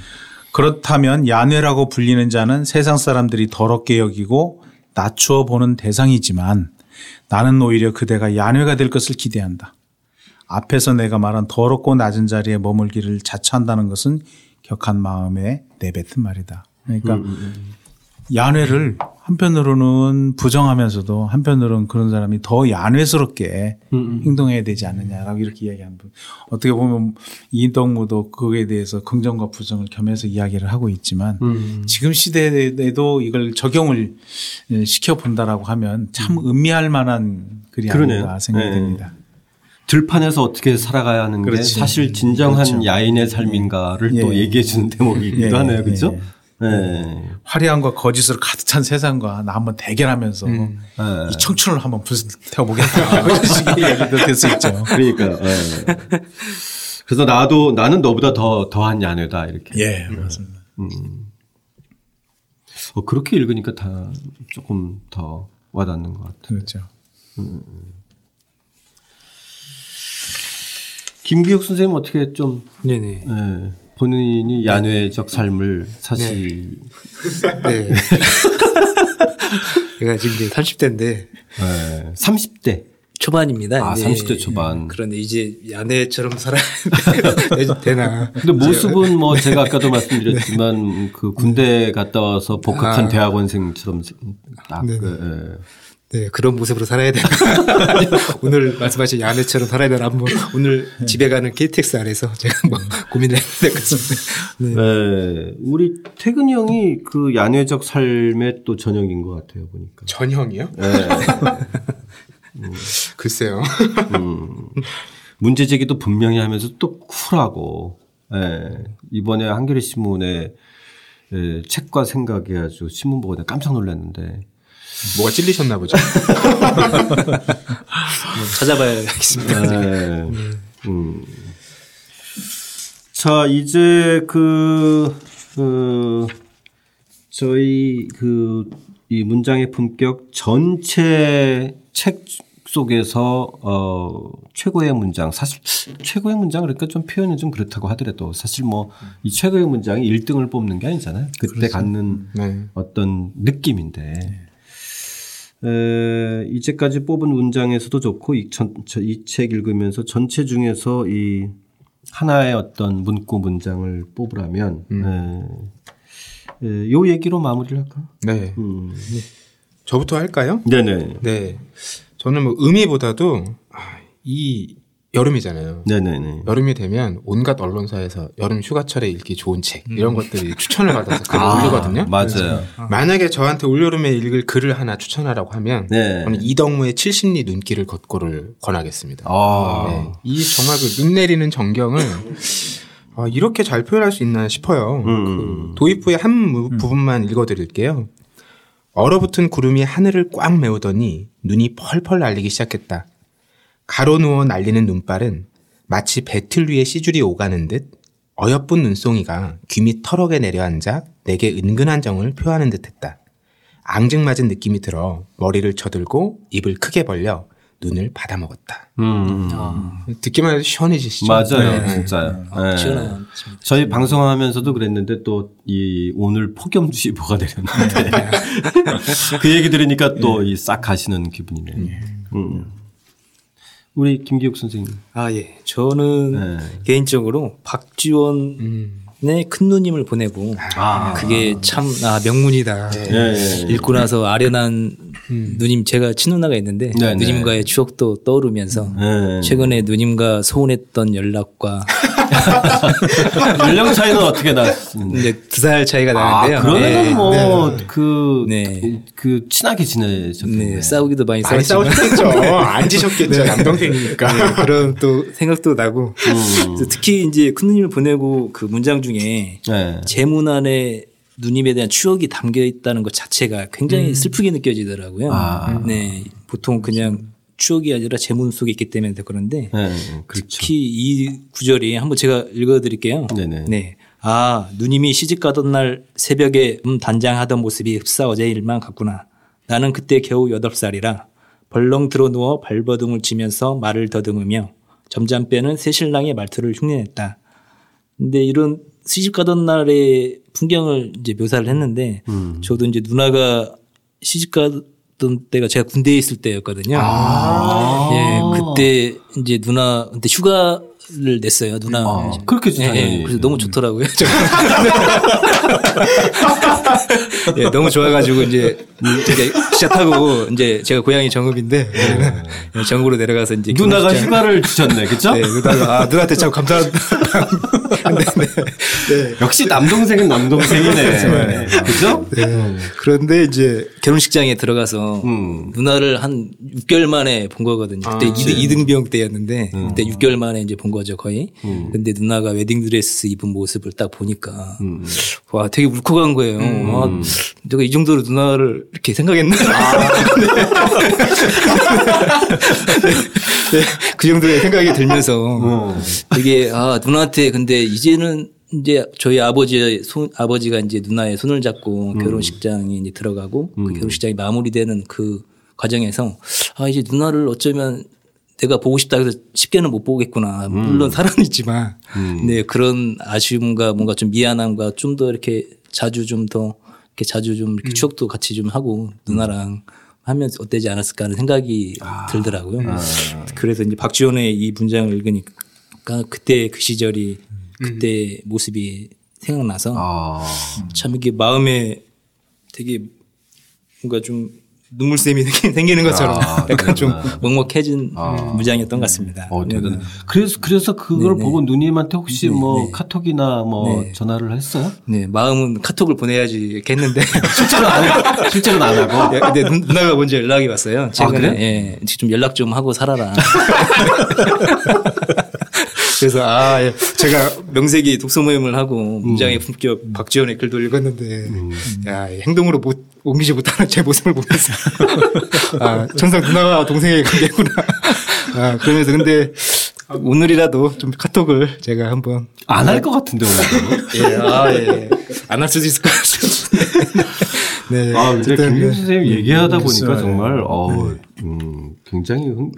그렇다면 야뇌라고 불리는 자는 세상 사람들이 더럽게 여기고 낮추어 보는 대상이지만 나는 오히려 그대가 야뇌가 될 것을 기대한다. 앞에서 내가 말한 더럽고 낮은 자리에 머물기를 자처한다는 것은 격한 마음에 내뱉은 말이다. 그러니까 야뇌를 한편으로는 부정하면서도 한편으로는 그런 사람이 더 야뇌스럽게 행동해야 되지 않느냐라고 이렇게 이야기하는 분. 어떻게 보면 이덕무도 그거에 대해서 긍정과 부정을 겸해서 이야기를 하고 있지만 지금 시대에도 이걸 적용을 시켜 본다라고 하면 참 의미할 만한 글이. 아닌가 생각이 네. 됩니다. 들판에서 어떻게 살아가야 하는 게 그렇지. 사실 진정한 그렇죠. 야인의 삶인가를 또 예. 얘기해 주는 대목이기도 예, 하네요. 예, 그렇죠? 예. 네. 화려함과 거짓으로 가득 찬 세상과 나 한번 대결하면서 네. 이 청춘을 한번 불태워보겠다. 이런 식의 이야기도 될 수 있죠. 그러니까. 예. 그래서 나도 나는 너보다 더 더한 야뇌다 이렇게. 예, 맞습니다. 어, 그렇게 읽으니까 다 조금 더 와닿는 것 같아요. 그렇죠. 김기혁 선생님 어떻게 좀 네네. 예, 본인이 야뇌적 삶을 사실 네. 제가 지금 이제 30대인데 예, 30대 초반입니다. 아, 이제. 30대 초반. 그런데 이제 야네처럼 살아야 되나? 근데 모습은 뭐 제가 아까도 말씀드렸지만 그 군대 갔다 와서 복학한 아. 대학원생처럼 딱 네네. 그, 예. 네, 그런 모습으로 살아야 되나? 오늘 말씀하신 야네처럼 살아야 되나? 한번 오늘 집에 가는 KTX 안에서 제가 뭐 고민을 해야 될 것 같습니다. 네. 예, 우리 태근이 형이 그 야뇌적 삶의 또 전형인 것 같아요 보니까. 전형이요? 예. 글쎄요. 음, 문제 제기도 분명히 하면서 또 쿨하고 예, 이번에 한겨레 신문에 예, 책과 생각이 아주 신문 보고 내가 깜짝 놀랐는데 뭐가 찔리셨나 보죠. 찾아봐야겠습니다. 예, 음. 자 이제 그, 그 저희 그 이 문장의 품격 전체 책 속에서 어 최고의 문장 사실 최고의 문장 그러니까 좀 표현이 좀 그렇다고 하더라도 사실 뭐 이 최고의 문장이 1등을 뽑는 게 아니잖아요. 그때 갖는 네. 어떤 느낌인데 에, 이제까지 뽑은 문장에서도 좋고 이 책 읽으면서 전체 중에서 이 하나의 어떤 문구 문장을 뽑으라면 에, 에, 요 얘기로 마무리를 할까? 네. 음. 저부터 할까요? 네네. 네. 저는 뭐 의미보다도 아, 이 여름이잖아요. 네네네. 여름이 되면 온갖 언론사에서 여름 휴가철에 읽기 좋은 책 이런 것들이 추천을 받아서 글을 올리거든요. 맞아요. 만약에 저한테 올여름에 읽을 글을 하나 추천하라고 하면 네. 저는 이덕무의 70리 눈길을 걷고를 권하겠습니다. 아. 네. 이 정말 그 눈 내리는 전경을 아, 이렇게 잘 표현할 수 있나 싶어요. 음. 그 도입부의 한 무- 부분만 읽어드릴게요. 얼어붙은 구름이 하늘을 꽉 메우더니 눈이 펄펄 날리기 시작했다. 가로 누워 날리는 눈발은 마치 배틀 위에 씨줄이 오가는 듯 어여쁜 눈송이가 귀밑 털럭에 내려앉아 내게 은근한 정을 표하는 듯했다. 앙증맞은 느낌이 들어 머리를 쳐들고 입을 크게 벌려 눈을 받아먹었다. 음. 듣기만 해도 시원해지시죠? 맞아요. 네. 진짜요. 네. 시원합니다. 저희 방송하면서도 그랬는데 또 이 오늘 폭염주의보가 내렸는데 그 얘기 들으니까 또이싹 가시는 기분이네요. 음. 우리 김기욱 선생님. 아, 예. 저는 네. 개인적으로 박지원의 음. 큰 누님을 보내고 아. 그게 참 아, 명문이다. 예, 예. 읽고 나서 아련한 누님 제가 친누나가 있는데 네, 네. 누님과의 추억도 떠오르면서 예. 최근에 누님과 소원했던 연락과 연령 차이는 어떻게 났습니까? 이제 두 살 차이가 아, 나는데요. 그러면은 네. 뭐, 그, 네. 그, 친하게 지내셨겠네요. 네, 싸우기도 많이 많이 싸우셨겠죠. 앉으셨겠죠. 남동생이니까. 네, 그런 또 생각도 나고 음. 특히 이제 큰 누님을 보내고 그 문장 중에 네. 제문 안에 누님에 대한 추억이 담겨 있다는 것 자체가 굉장히 슬프게 느껴지더라고요. 아. 네, 보통 그냥 추억이 아니라 제문 속에 있기 때문에 더 그런데 네, 그렇죠. 특히 이 구절이 한번 제가 읽어드릴게요. 네네. 네. 아 누님이 시집 가던 날 새벽에 음 단장하던 모습이 흡사 어제 일만 같구나. 나는 그때 겨우 여덟 살이라 벌렁 들어 누워 발버둥을 치면서 말을 더듬으며 점잖 빼는 새 신랑의 말투를 흉내냈다. 근데 이런 시집 가던 날의 풍경을 이제 묘사를 했는데 음. 저도 이제 누나가 시집 가 던 때가 제가 군대에 있을 때였거든요. 아. 예, 그때 이제 누나 그때 휴가 를 냈어요. 누나. 아, 그렇겠죠, 예, 당연히. 예, 그래서 너무 좋더라고요. 예, 너무 좋아가지고 이제 이제 기차 타고 이제 제가 고향이 정읍인데 예, 정읍으로 내려가서 이제 누나가 결혼식장- 휴가를 주셨네, 그죠? 네, 누나가 아 누나한테 참 감사합니다. 역시 남동생은 남동생이네. 그죠? 그런데 이제 결혼식장에 들어가서 음. 누나를 한 6개월 만에 본 거거든요. 그때 이 2등, 이등병 때였는데 그때 6개월 만에 이제 본 거죠 거의. 근데 누나가 웨딩 드레스 입은 모습을 딱 보니까 와 되게 울컥한 거예요. 아, 내가 이 정도로 누나를 이렇게 생각했나? 네, 그 정도의 생각이 들면서 되게 아 누나한테 근데 이제는 이제 저희 아버지의 손 아버지가 이제 누나의 손을 잡고 결혼식장에 이제 들어가고 그 결혼식장이 마무리되는 그 과정에서 아 이제 누나를 어쩌면 내가 보고 싶다 해서 쉽게는 못 보겠구나. 물론 사랑이지만. 네 그런 아쉬움과 뭔가 좀 미안함과 좀 더 이렇게 자주 좀 더 이렇게 자주 좀 이렇게 추억도 같이 좀 하고 누나랑 하면 어때지 않았을까 하는 생각이 들더라고요. 그래서 이제 박지원의 이 문장을 읽으니까 그때 그 시절이 그때 모습이 생각나서 아. 참 이게 마음에 되게 뭔가 좀 눈물샘이 생기는 것처럼 아, 약간 좀. 먹먹해진 문장이었던 것 같습니다. 어, 네. 네. 그래서 그래서 그걸 네, 보고 누님한테 혹시 뭐 네. 카톡이나 뭐 네. 전화를 했어요? 네, 마음은 카톡을 보내야지 했는데 실제로 안 해. 실제로는 안 하고. 예, 근데 누- 누나가 먼저 연락이 왔어요. 최근에 아, 그래? 예, 좀 연락 좀 하고 살아라. 그래서 아 예, 제가 명색이 독서 모임을 하고 문장의 품격 박지원의 글도 읽었는데 야이 행동으로 못 옮기지 못하는 제 모습을 보면서 아 천상 누나와 동생의 관계구나. 아 그러면서 근데 오늘이라도 좀 카톡을 제가 한번 안 할 것 같은데 오늘. 예, 아, 예. 안 할 수도 있을 것 같습니다. 네. 아, 근데 어쨌든 김경 선생님 얘기하다 보니까 글쎄요. 정말 어, 음, 굉장히 흥...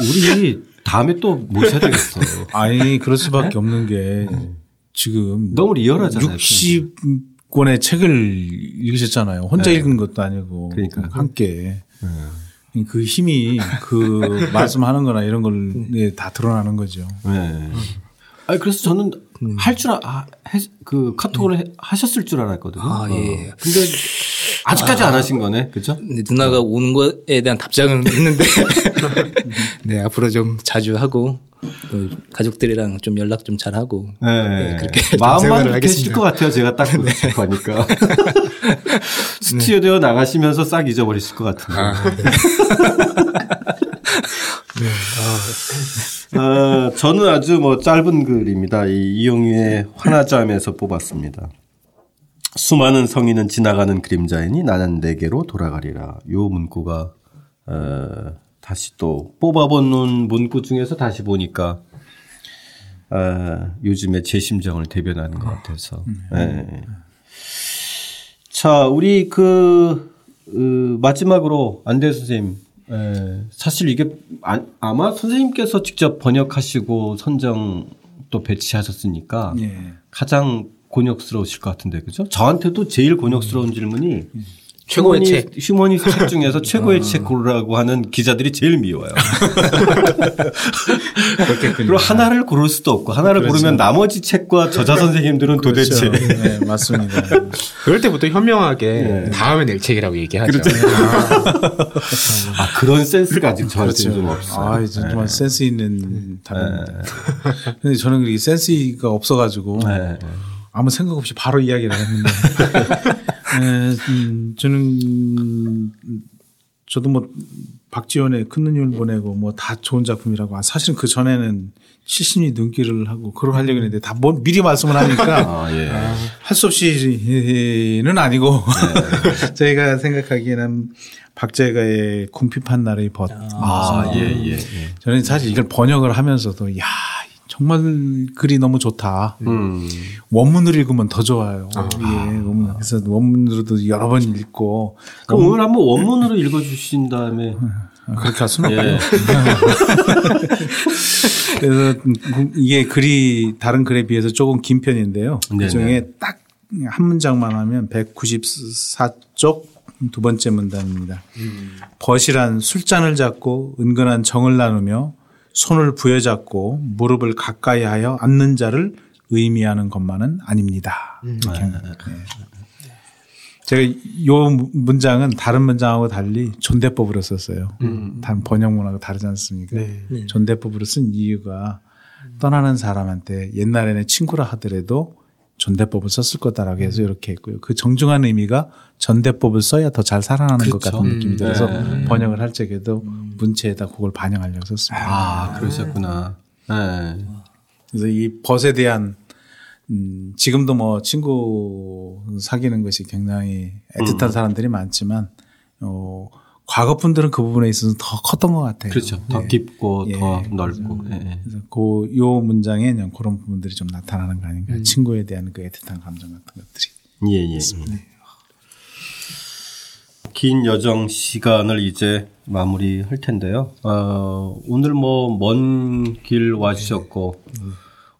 우리 다음에 또 모셔야 되겠어. 아니 그럴 수밖에 없는 게 지금 너무 리얼하잖아요. 60권의 책을 읽으셨잖아요. 혼자 네. 읽은 것도 아니고 그러니까. 함께 그 힘이 그 말씀하는 거나 이런 걸다 드러나는 거죠. 네. 아니 그래서 저는 할 줄 아, 해- 그 카톡을 해- 하셨을 줄 알았거든요. 아, 예. 어. 근데 아직까지 안 하신 거네, 그죠? 근데 누나가 오는 것에 대한 답장은 있는데, 네, 앞으로 좀 자주 하고, 또 가족들이랑 좀 연락 좀 잘 하고, 네. 그렇게 좀 마음만 계실. 것 같아요. 제가 딱 보니까. 스튜디오 나가시면서 싹 잊어버리실 것 같은데. 아, 저는 아주 뭐 짧은 글입니다. 이 이용유의 화나잠에서 뽑았습니다. 수많은 성인은 지나가는 그림자이니 나는 내게로 돌아가리라. 요 문구가 어, 다시 또 뽑아본 문구 중에서 다시 보니까 어, 요즘에 제 심정을 대변하는 것 같아서. 예. 자, 우리 그 어, 마지막으로 안대 선생님. 예, 사실 이게 아, 아마 선생님께서 직접 번역하시고 선정 또 배치하셨으니까 예. 가장 곤욕스러우실 것 같은데 그죠? 저한테도 제일 곤욕스러운 질문이 최고의 휴머니- 책. 휴머니스트 책 중에서 최고의 책 고르라고 하는 기자들이 제일 미워요. 그리고 하나를 고를 수도 없고 하나를 고르면 나머지 책과 저자 선생님들은 도대체 네, 맞습니다. 그럴 때부터 현명하게 다음에 낼 책이라고 얘기하죠. 아, 그런 센스가 아직 저한테 좀 그렇죠. 없어요. 아, 이제 정말 센스 있는 답입니다. 근데 저는 그게 센스가 없어가지고 네. 아무 생각 없이 바로 이야기를 했는데, 에, 음, 저는 음, 저도 뭐 박지원의 큰 눈을 보내고 뭐 다 좋은 작품이라고 아, 사실은 그 전에는 70리 눈길을 하고 그걸 하려고 했는데 다 뭐, 미리 말씀을 하니까 아, 예. 할수 없이는 아니고 저희가 생각하기에는 박재가의 궁핍한 나라의 벗. 아, 예, 예, 예. 저는 사실 이걸 번역을 하면서도 야 정말 글이 너무 좋다. 음. 원문을 읽으면 더 좋아요. 아. 예, 원문. 그래서 원문으로도 여러 번 읽고 그럼 오늘 한번 원문으로 읽어주신 다음에 아, 그렇게 할 수는 없고요. 예. 그래서 이게 글이 다른 글에 비해서 조금 긴 편인데요. 네네. 그 중에 딱 한 문장만 하면 194쪽 두 번째 문단입니다. 벗이란 술잔을 잡고 은근한 정을 나누며 손을 부여잡고 무릎을 가까이 하여 앉는 자를 의미하는 것만은 아닙니다. 이렇게 합니다. 네. 제가 요 문장은 다른 문장하고 달리 존대법으로 썼어요. 다른 번역문하고 다르지 않습니까? 네. 존대법으로 쓴 이유가 떠나는 사람한테 옛날에는 친구라 하더라도 존대법을 썼을 거다라고 해서 이렇게 했고요. 그 정중한 의미가 전대법을 써야 더 잘 살아나는 것 같은 느낌이 들어서 번역을 할 적에도 문체에다 그걸 반영하려고 썼습니다. 아 그러셨구나. 네. 그래서 이 벗에 대한 음, 지금도 뭐 친구 사귀는 것이 굉장히 애틋한 사람들이 많지만 어, 과거 분들은 그 부분에 있어서 더 컸던 것 같아요. 그렇죠. 더 깊고 예. 더 넓고. 예, 예. 그래서 그요 문장에 그냥 그런 부분들이 좀 나타나는 거 아닌가. 친구에 대한 그 애틋한 감정 같은 것들이. 예, 예. 긴 여정 시간을 이제 마무리할 텐데요. 어, 오늘 뭐 먼 길 와주셨고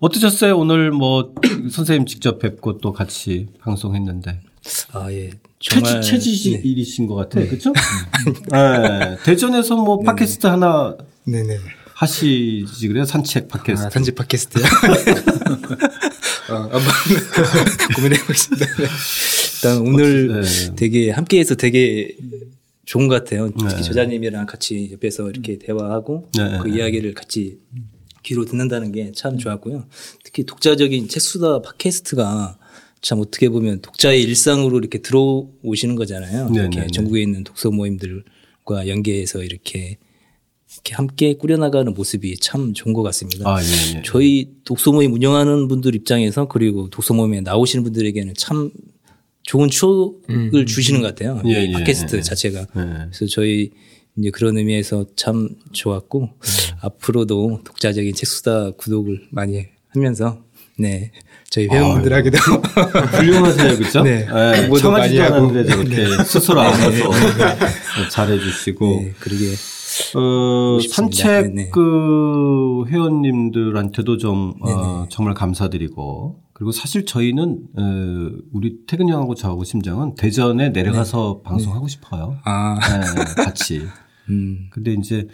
어떠셨어요? 오늘 뭐 선생님 직접 뵙고 또 같이 방송했는데 아, 예. 정말 체지, 체질이신 것 같아요. 그렇죠? 네. 대전에서 뭐 팟캐스트 하나 네네. 하시지 그래요? 산책 팟캐스트. 아, 산지 팟캐스트요? 어, 한번 고민해보고 있습니다. 네. 일단 오늘 네. 되게 함께해서 되게 좋은 것 같아요. 특히 네. 저자님이랑 같이 옆에서 이렇게 대화하고 네. 그 이야기를 같이 귀로 듣는다는 게 참 좋았고요. 특히 독자적인 책수다 팟캐스트가 참 어떻게 보면 독자의 일상으로 이렇게 들어오시는 거잖아요. 네, 이렇게 네, 네. 전국에 있는 독서 모임들과 연계해서 이렇게 이렇게 함께 꾸려나가는 모습이 참 좋은 것 같습니다. 아, 예, 예. 저희 독서 모임 운영하는 분들 입장에서 그리고 독서 모임에 나오시는 분들에게는 참 좋은 추억을 주시는 것 같아요. 예, 이 예, 팟캐스트 예. 자체가. 예. 그래서 저희 이제 그런 의미에서 참 좋았고 앞으로도 독자적인 책수다 구독을 많이 하면서 네 저희 회원분들에게도 hul륭하세요, 그죠? 네. 네. 공부도 많이 청하지도 하고. 않았는데 저렇게 스스로 알아서 잘해주시고. 네, 그러게 어. 산책 네네. 그 회원님들한테도 좀 어, 정말 감사드리고 그리고 사실 저희는 어, 우리 태근 형하고 저하고 심장은 대전에 내려가서 방송하고 싶어요. 아 네, 같이. 음. 근데 이제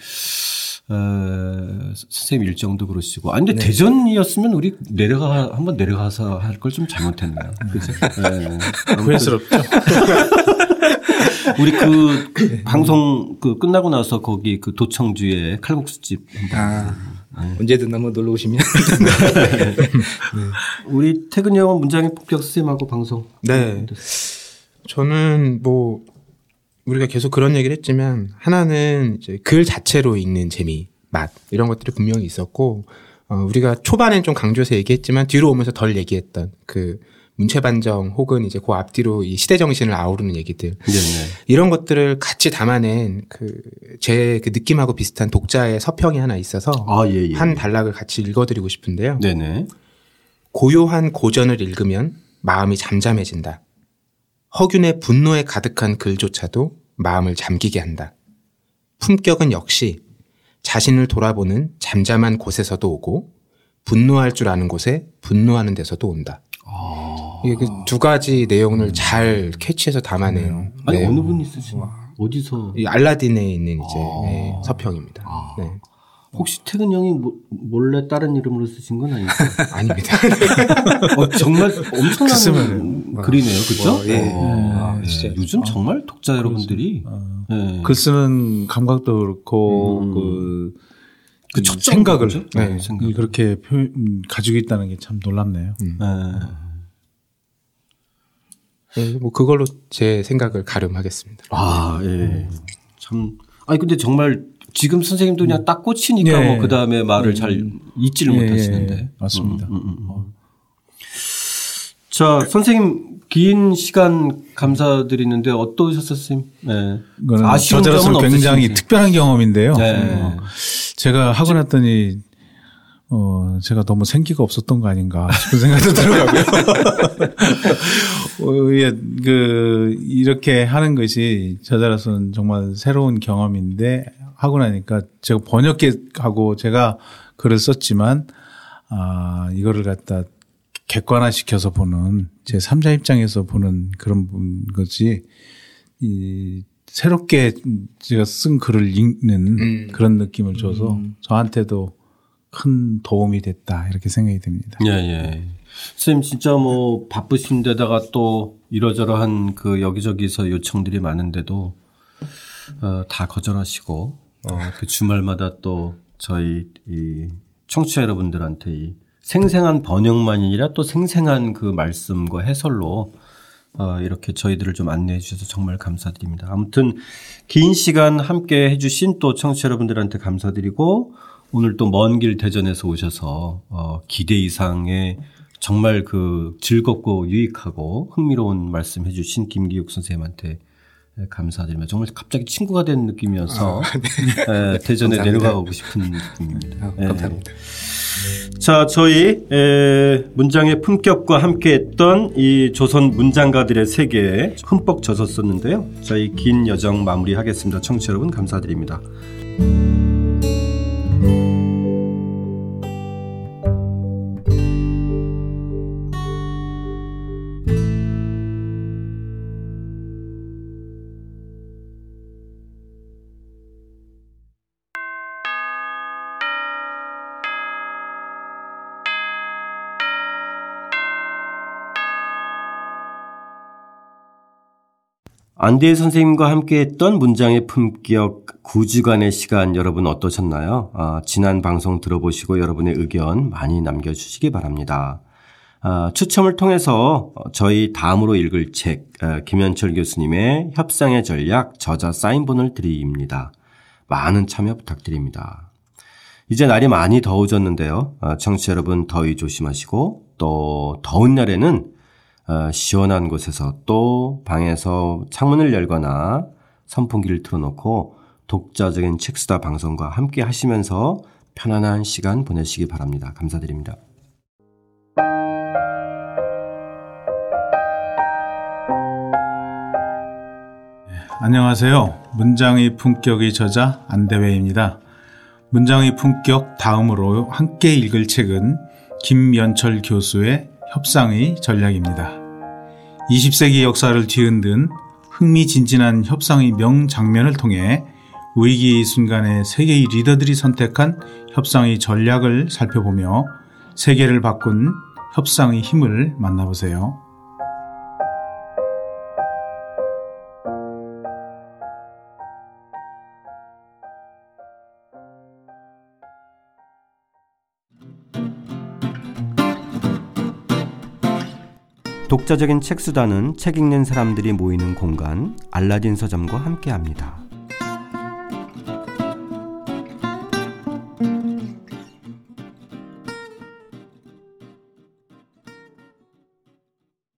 어, 선생님 일정도 그러시고. 아, 근데 대전이었으면 우리 내려가, 한번 내려가서 할 걸 좀 잘못했네요. 그죠? 네. 후회스럽죠. 우리 그 방송 그 끝나고 나서 거기 그 도청주에 칼국수집. 아, 언제든 한번 놀러 오시면 우리 태근이 형은 문장의 폭격 선생님하고 방송. 네. 저는 뭐 우리가 계속 그런 얘기를 했지만 하나는 이제 글 자체로 읽는 재미, 맛 이런 것들이 분명히 있었고 어, 우리가 초반엔 좀 강조해서 얘기했지만 뒤로 오면서 덜 얘기했던 그 문체 반정 혹은 이제 그 앞뒤로 이 시대 정신을 아우르는 얘기들 네네. 이런 것들을 같이 담아낸 그제그 느낌하고 비슷한 독자의 서평이 하나 있어서 아, 예, 예. 한 단락을 같이 읽어드리고 싶은데요. 네네. 고요한 고전을 읽으면 마음이 잠잠해진다. 허균의 분노에 가득한 글조차도 마음을 잠기게 한다. 품격은 역시 자신을 돌아보는 잠잠한 곳에서도 오고 분노할 줄 아는 곳에 분노하는 데서도 온다. 이게 그 두 가지 내용을 잘 캐치해서 담아내요. 아니, 네. 어느 분이 쓰신 어디서? 이 알라딘에 있는 이제 네, 서평입니다. 네. 혹시 태근 형이 뭐- 몰래 다른 이름으로 쓰신 건 아니죠? 아닙니다. 어, 정말 엄청난 글이네요. 그죠? 예. 어, 예. 요즘 정말 독자 여러분들이 예. 글 쓰는 감각도 그렇고 그, 그이첫 생각을 정도죠? 네, 네, 생각. 이 그렇게 표, 음, 가지고 있다는 게 참 놀랍네요. 예. 네, 뭐 그걸로 제 생각을 가름하겠습니다. 아, 예. 참. 아니, 근데 정말 지금 선생님도 그냥 딱 꽂히니까 예. 뭐그 다음에 말을 잘 잊지를 예, 못하시는데. 예, 맞습니다. 음, 음, 음, 음. 자, 선생님 긴 시간 감사드리는데 어떠셨어요, 선생님? 네. 아쉬운 저자로서 점은 굉장히 없으신지? 특별한 경험인데요. 네. 어, 제가 하고 났더니 어, 제가 너무 생기가 없었던 거 아닌가 싶은 생각도 들어가고요. 어, 예, 그, 이렇게 하는 것이 저자로서는 정말 새로운 경험인데 하고 나니까 제가 번역하고 제가 글을 썼지만 아, 이거를 갖다 객관화 시켜서 보는 제 3자 입장에서 보는 그런 것이 이 새롭게 제가 쓴 글을 읽는 음. 그런 느낌을 줘서 음. 저한테도 큰 도움이 됐다 이렇게 생각이 듭니다. 예, 예. 선생님 진짜 뭐 바쁘신 데다가 또 이러저러한 그 여기저기서 요청들이 많은데도 어, 다 거절하시고 어, 그 주말마다 또 저희 이 청취자 여러분들한테 이 생생한 번역만이 아니라 또 생생한 그 말씀과 해설로 어, 이렇게 저희들을 좀 안내해 주셔서 정말 감사드립니다. 아무튼 긴 시간 함께 해주신 또 청취자 여러분들한테 감사드리고 오늘 또 먼 길 대전에서 오셔서 어, 기대 이상의 정말 그 즐겁고 유익하고 흥미로운 말씀 해주신 김기욱 선생님한테 감사드립니다. 정말 갑자기 친구가 된 느낌이어서 아, 네. 네, 대전에 내려가고 싶은 느낌입니다. 아, 감사합니다. 네. 자, 저희 에, 문장의 품격과 함께했던 이 조선 문장가들의 세계에 흠뻑 젖었었는데요. 저희 긴 여정 마무리하겠습니다. 청취자 여러분 감사드립니다. 안대희 선생님과 함께했던 문장의 품격 9주간의 시간 여러분 어떠셨나요? 아, 지난 방송 들어보시고 여러분의 의견 많이 남겨주시기 바랍니다. 아, 추첨을 통해서 저희 다음으로 읽을 책 아, 김현철 교수님의 협상의 전략 저자 사인본을 드립니다. 많은 참여 부탁드립니다. 이제 날이 많이 더워졌는데요. 아, 청취자 여러분 더위 조심하시고 또 더운 날에는 어, 시원한 곳에서 또 방에서 창문을 열거나 선풍기를 틀어놓고 독자적인 책수다 방송과 함께 하시면서 편안한 시간 보내시기 바랍니다. 감사드립니다. 안녕하세요. 문장의 품격의 저자 안대회입니다. 문장의 품격 다음으로 함께 읽을 책은 김연철 교수의 협상의 전략입니다. 20세기 역사를 뒤흔든 흥미진진한 협상의 명장면을 통해 위기의 순간에 세계의 리더들이 선택한 협상의 전략을 살펴보며 세계를 바꾼 협상의 힘을 만나보세요. 독자적인 책 수단은 책 읽는 사람들이 모이는 공간 알라딘 서점과 함께합니다.